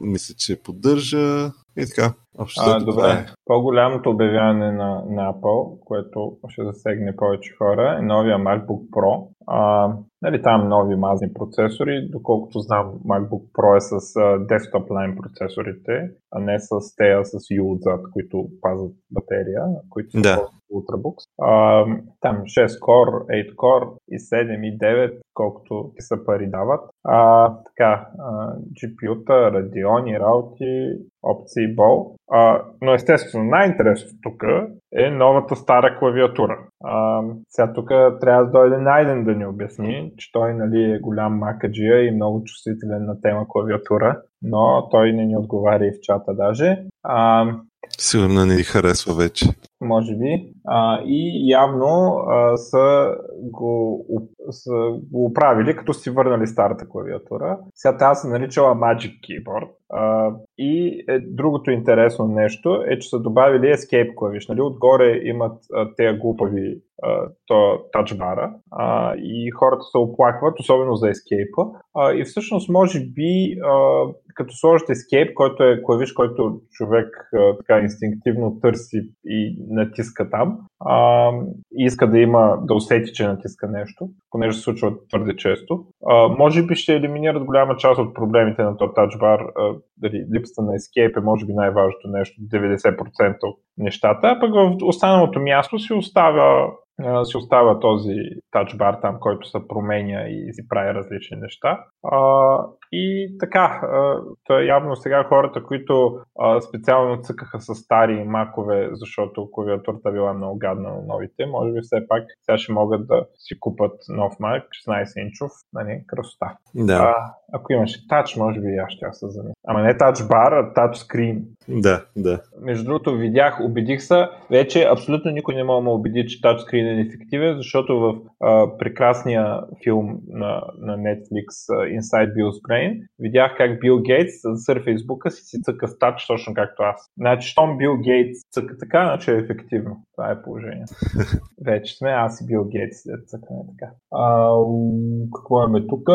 мисля, че поддържа и така. Общо, а, добре. Е. По-голямото обявяване на, на Apple, което ще засегне повече хора, е новия MacBook Pro. А, нали, там нови мазни процесори, доколкото знам MacBook Pro е с desktop line процесорите, а не с тея с U отзад, които пазят батерия, които са да. Ultrabooks. А, там 6 core, 8 core и 7 и 9, колкото ти са пари дават. А, така, а, GPU-та, Radeon, раути, опции бол. А, но естествено, най-интересното тук е новата стара клавиатура. А, сега тук трябва да дойде Найден да ни обясни, че той нали, е голям макаджия и много чувствителен на тема клавиатура, но той не ни отговаря и в чата даже. А, Сигурно не ни харесва вече. Може би. А, и явно а, са, го, са го оправили, като си върнали старата клавиатура. Сега тази се наричала Magic Keyboard. И е, другото интересно нещо е, че са добавили Escape клавиш. Нали? Отгоре имат а, тези глупави тачбара и хората се оплакват, особено за Escape. А, и всъщност може би а, като сложите Escape, който е клавиш, който човек а, така инстинктивно търси и натиска там, а, и иска да има, да усети, че натиска нещо, понеже се случва твърде често, а, може би ще елиминират голяма част от проблемите на този тачбар. Дали, липсата на Escape е може би най-важното нещо, 90% от нещата, а пък в останалото място си остава си остава този тачбар там, който се променя и си прави различни неща. А, и така, е явно сега хората, които а, специално цъкаха с стари макове, защото клавиатурата била много гадна на новите, може би все пак сега ще могат да си купат нов мак, 16 инчов, нали, красота. Да. А, ако имаше тач, може би аз ще се замисля. Ама не тач бар, а тач скрин. Да, да. Между другото, видях, убедих се, вече абсолютно никой не мога да убеди, че тач скрин е неефективен, защото в а, прекрасния филм на, на Netflix Inside Bill's Brain видях как Бил Гейтс за Фейсбука си си цъка с тач, точно както аз. Значи, щом Бил Гейтс цъка така, значи е ефективно. Това е положение. вече сме, аз и Бил Гейтс цъкаме така. А, какво имаме тук?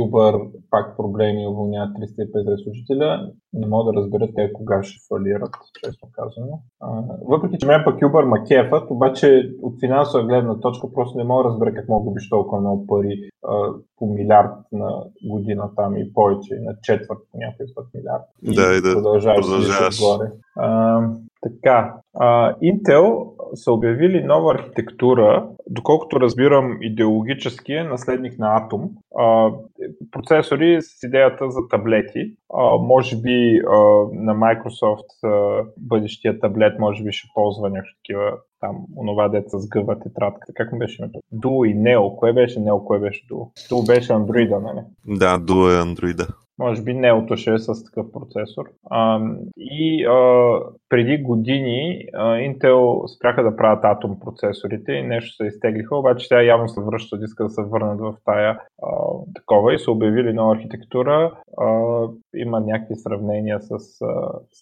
Uber пак проблеми уволняват 350 служителя. Не мога да разбера те кога ще фалират, честно казано. А, въпреки, че мен пък Uber ма кефът, обаче от финансова гледна точка просто не мога да разбера как мога да биш толкова много пари а, по милиард на година там и повече, на четвърт по някой път милиард. Да, и да продължаваш. продължаваш. А, Така, а, Intel са обявили нова архитектура, доколкото разбирам идеологически е наследник на Atom. А, процесори с идеята за таблети. А, може би а, на Microsoft а, бъдещия таблет може би ще ползва някакви такива там, онова деца с гъва тетрадка. Как му беше името? Duo и Neo. Кое беше Neo, кое беше Duo? Duo беше Android, нали? Да, Duo е Android. Може би Неото ще е с такъв процесор. А, и а, преди години а, Intel спряха да правят Atom процесорите и нещо се изтеглиха, обаче сега явно се връщат, искат да се върнат в тая а, такова и са обявили нова архитектура. А, има някакви сравнения с а,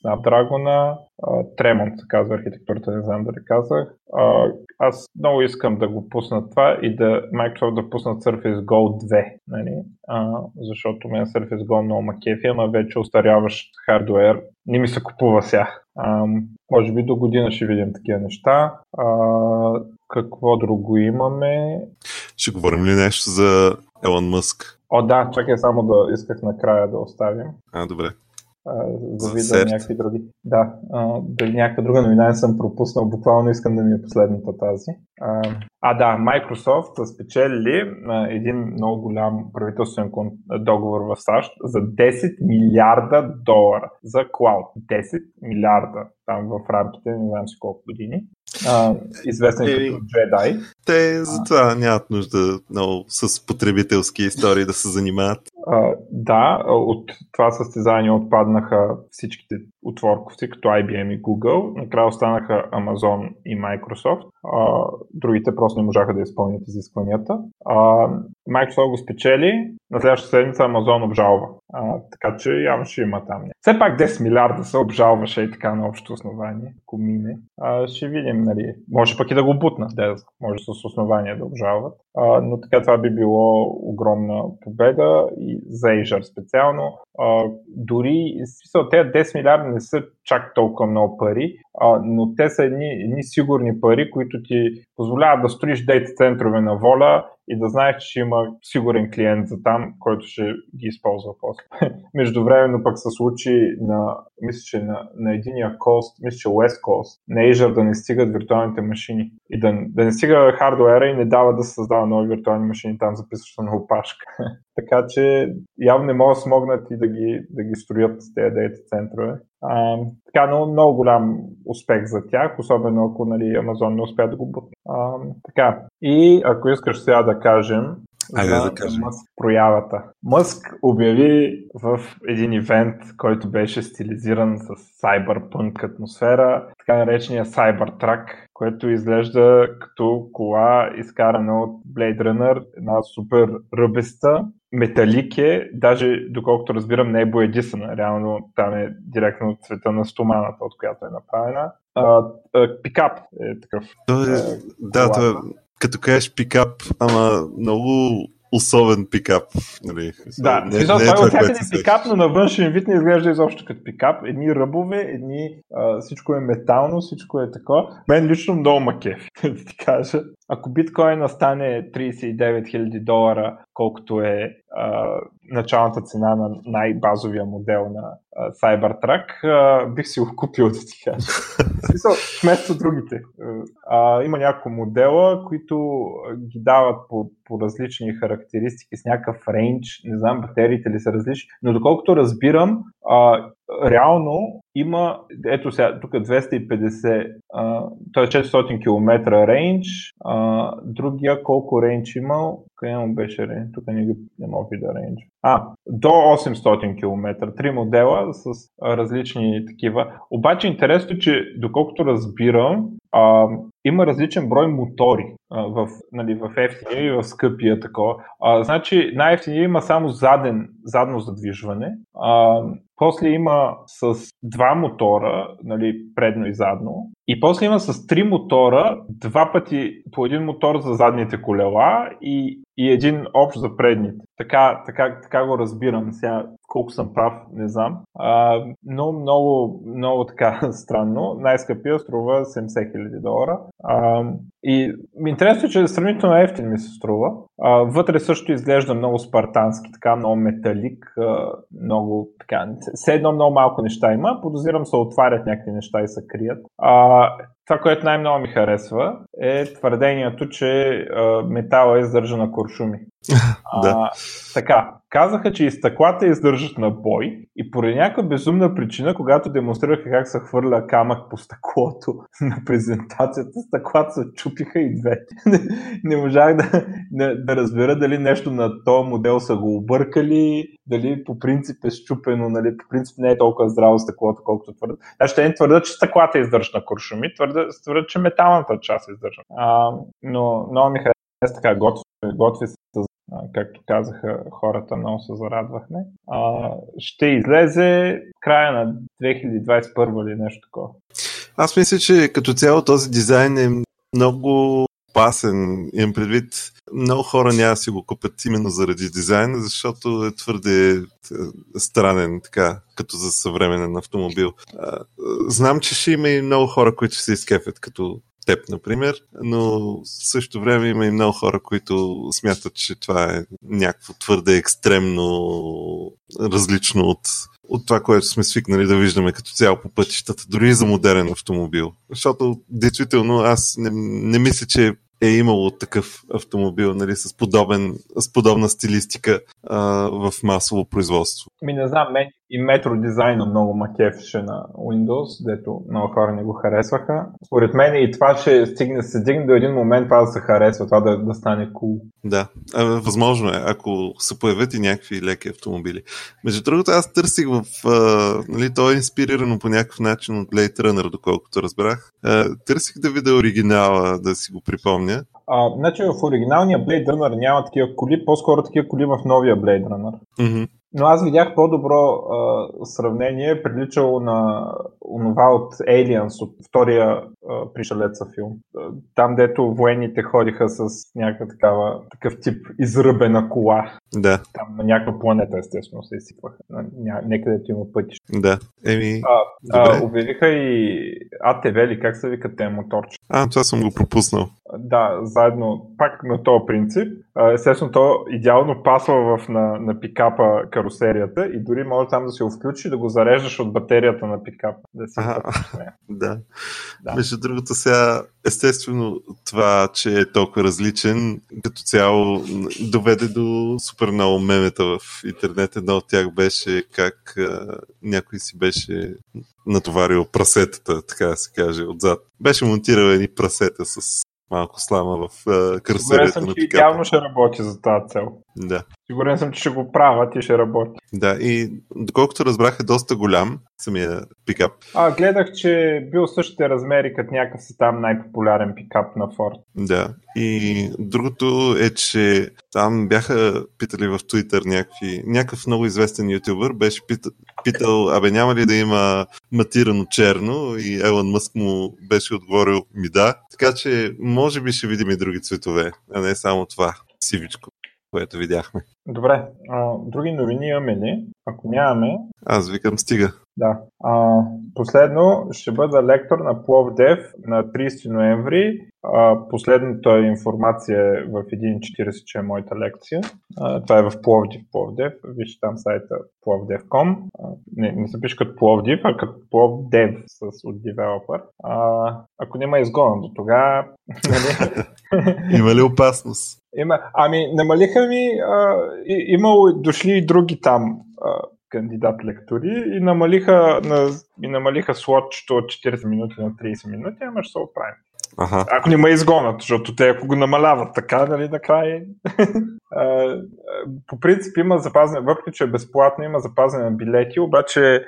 Snapdragon, Tremont се казва архитектурата, не знам дали казах. Аз много искам да го пуснат това и да Microsoft да пуснат Surface Go 2, нали? а, защото мен Surface Go много макефи, ама вече устаряващ хардуер не ми се купува сега. А, може би до година ще видим такива неща. А, какво друго имаме? Ще говорим ли нещо за Елон Мъск? О, да, чакай само да исках накрая да оставим. А, добре да видя някакви други. Да, а, дали някаква друга новина не съм пропуснал, буквално искам да ми е последната тази. А, а да, Microsoft а, един много голям правителствен договор в САЩ за 10 милиарда долара за клауд. 10 милиарда там в рамките, не знам си колко години а, известен е, като Jedi. Те затова нямат нужда много с потребителски истории да се занимават. А, да, от това състезание отпаднаха всичките отворковци, като IBM и Google. Накрая останаха Amazon и Microsoft. А, другите просто не можаха да изпълнят изискванията. А, Microsoft го спечели, на следващата седмица Amazon обжалва. А, така че явно ще има там. Все пак 10 милиарда се обжалваше и така на общо основание, ако мине. А, ще видим, нали. Може пък и да го бутнат, да, може с основание да обжалват. А, но така това би било огромна победа и за Azure специално. А, дори, смисъл, тези 10 милиарда не са чак толкова много пари, а, но те са едни, едни сигурни пари, които ти позволяват да строиш дейта центрове на воля и да знаеш, че има сигурен клиент за там, който ще ги използва после. Междувременно пък се случи на, мисля, че на, на единия кост, мисля, че West Coast, на Azure да не стигат виртуалните машини и да, да не стига хардуера и не дава да се създава нови виртуални машини, там записваш на опашка. така че явно не могат да смогнат и да ги, да ги строят тези дейта центрове. А, така, но много голям успех за тях, особено ако нали, Amazon не успя да го бутне. така, и ако искаш сега да кажем Айде да, да кажем. Мъск проявата. Мъск обяви в един ивент, който беше стилизиран с cyberpunk атмосфера, така наречения Cybertruck, което изглежда като кола изкарана от Blade Runner, една супер ръбеста, металик е, даже доколкото разбирам не е боядисана, реално там е директно от цвета на стоманата, от която е направена. А, а, пикап е такъв. То е, да, то е, като кажеш пикап, ама много особен пикап. Нали? Да, не, смисъл, не, е това е всякъде пикап, но на външен вид не изглежда изобщо като пикап. Едни ръбове, едни, а, всичко е метално, всичко е такова. Мен лично много макеф, да ти кажа. Ако биткоина стане 39 000 долара, колкото е а, началната цена на най-базовия модел на а, Cybertruck, а, бих си го купил, да ти кажа. Смисъл, вместо другите. А, има няколко модела, които ги дават по, по различни характеристики, с някакъв рейндж, не знам, батериите ли са различни, но доколкото разбирам, а, реално има, ето сега, тук 250, а, той е 400 км рейндж, а, другия колко рейндж имал, къде му беше рейндж, тук не, не мога да рейндж. А, до 800 км, три модела с различни такива. Обаче интересно, че доколкото разбирам, а, има различен брой мотори а, в, нали, в ефтиния и в скъпия такова. А, значи най-ефтиния има само заден, задно задвижване. А, после има с два мотора, нали, предно и задно, И после има с три мотора, два пъти по един мотор за задните колела и, и един общ за предните. Така, така, така го разбирам. Сега колко съм прав, не знам. А, но много, много така странно. Най-скъпия струва 70 000 долара. А, и интересно е, че сравнително ефтин ми се струва. А, вътре също изглежда много спартански, така много металик, много така. Все едно много малко неща има. Подозирам се отварят някакви неща и се крият. А, това, което най-много ми харесва, е твърдението, че метала е издържа на куршуми. А, така, казаха, че и стъклата издържат на бой и поради някаква безумна причина, когато демонстрираха как се хвърля камък по стъклото на презентацията, стъклата се чупиха и двете. не, не можах да, да, да разбера дали нещо на този модел са го объркали, дали по принцип е щупено, нали, по принцип не е толкова здраво стъклото, колкото твърдят. Значи те не твърдят, че стъклата издържа на куршуми, твърдят, твърдят че металната част издържа. А, но много ми харесва така, готви, готви се както казаха хората, много се зарадвахме. А, ще излезе края на 2021 или нещо такова. Аз мисля, че като цяло този дизайн е много опасен. Имам предвид, много хора няма да си го купят именно заради дизайна, защото е твърде е, странен, така, като за съвременен автомобил. Знам, че ще има и много хора, които се изкефят, като теб, например, но в същото време има и много хора, които смятат, че това е някакво твърде екстремно различно от, от това, което сме свикнали да виждаме като цяло по пътищата, дори и за модерен автомобил. Защото, действително, аз не, не мисля, че е имало такъв автомобил нали, с, подобен, с подобна стилистика а, в масово производство. Ми не знам, мен и метро дизайна много макефеше на Windows, дето много хора не го харесваха. Според мен и това ще стигне, се стигне до един момент това да се харесва, това да, да стане кул. Cool. Да, а, възможно е, ако се появят и някакви леки автомобили. Между другото, аз търсих в... А, нали, то е инспирирано по някакъв начин от Blade Runner, доколкото разбрах. А, търсих да видя оригинала, да си го припомня. А, значи в оригиналния Blade Runner няма такива коли, по-скоро такива коли в новия Blade Runner. Mm-hmm. Но аз видях по-добро а, сравнение, приличало на онова от Aliens, от втория а, пришелеца филм. Там, дето военните ходиха с някаква такава, такъв тип изръбена кола. Да. Там на някаква планета, естествено, се изсипваха. Некъдето има пътища. Да. Еми, а, а, обявиха и АТВ ли, как се викат те моторче? А, това съм го пропуснал. Да, заедно, пак на този принцип. Естествено, то идеално пасва в, на, на пикапа карусерията и дори може там да се включи да го зареждаш от батерията на пикапа. Да, си да. да. Между другото сега, естествено, това, че е толкова различен, като цяло доведе до супер много мемета в интернет. Едно от тях беше как а, някой си беше натоварил прасетата, така да се каже, отзад. Беше монтирал едни прасета с малко слама в карусерията на пикапа. Явно ще работи за тази цел. Да. Сигурен съм, че ще го правят и ще работи. Да, и доколкото разбрах е доста голям самия пикап. А, гледах, че е бил същите размери като някакъв си там най-популярен пикап на Ford. Да, и другото е, че там бяха питали в Twitter някакви, някакъв много известен ютубър беше питал, питал, абе няма ли да има матирано черно и Елон Мъск му беше отговорил ми да. Така че може би ще видим и други цветове, а не само това сивичко което видяхме. Добре, а, други новини имаме ли? Ако нямаме... Аз викам стига. Да. А, последно ще бъда лектор на Пловдев на 30 ноември. А, последната информация е в 1.40, че е моята лекция. А, това е в Пловдив, Пловдев. Вижте там сайта plovdev.com. Не, не се пише като Пловдив, а като Пловдев с от девелопър. А, ако няма изгона до тогава... Нали? Има ли опасност? Има. Ами, намалиха ми, а, имало дошли и други там а, кандидат лектори и намалиха, на, и намалиха слотчето от 40 минути на 30 минути, ама ще се оправим. Ага. Ако не ме изгонат, защото те ако го намаляват така, нали, накрая... по принцип има запазване, въпреки че е безплатно, има запазване на билети, обаче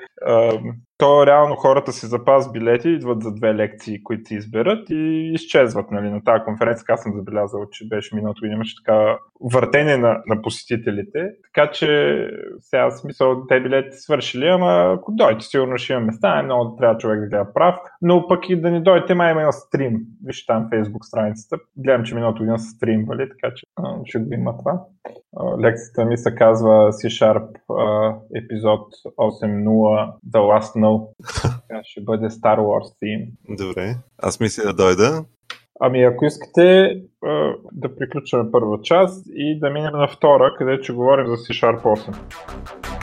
то реално хората си запаз билети, идват за две лекции, които си изберат и изчезват. Нали, на тази конференция аз съм забелязал, че беше миналото година, имаше така въртене на, на посетителите. Така че сега смисъл те билети свършили, ама ако дойдете, сигурно ще има места, е много трябва човек да гледа прав. Но пък и да не дойдете, май има стрим. Вижте там Facebook страницата. Гледам, че миналото година са стримвали, така че ще го има това. Лекцията ми се казва C-Sharp епизод 8.0 The Last No. ще бъде Star Wars theme. Добре. Аз мисля да дойда. Ами ако искате да приключваме първа част и да минем на втора, където ще говорим за C-Sharp 8.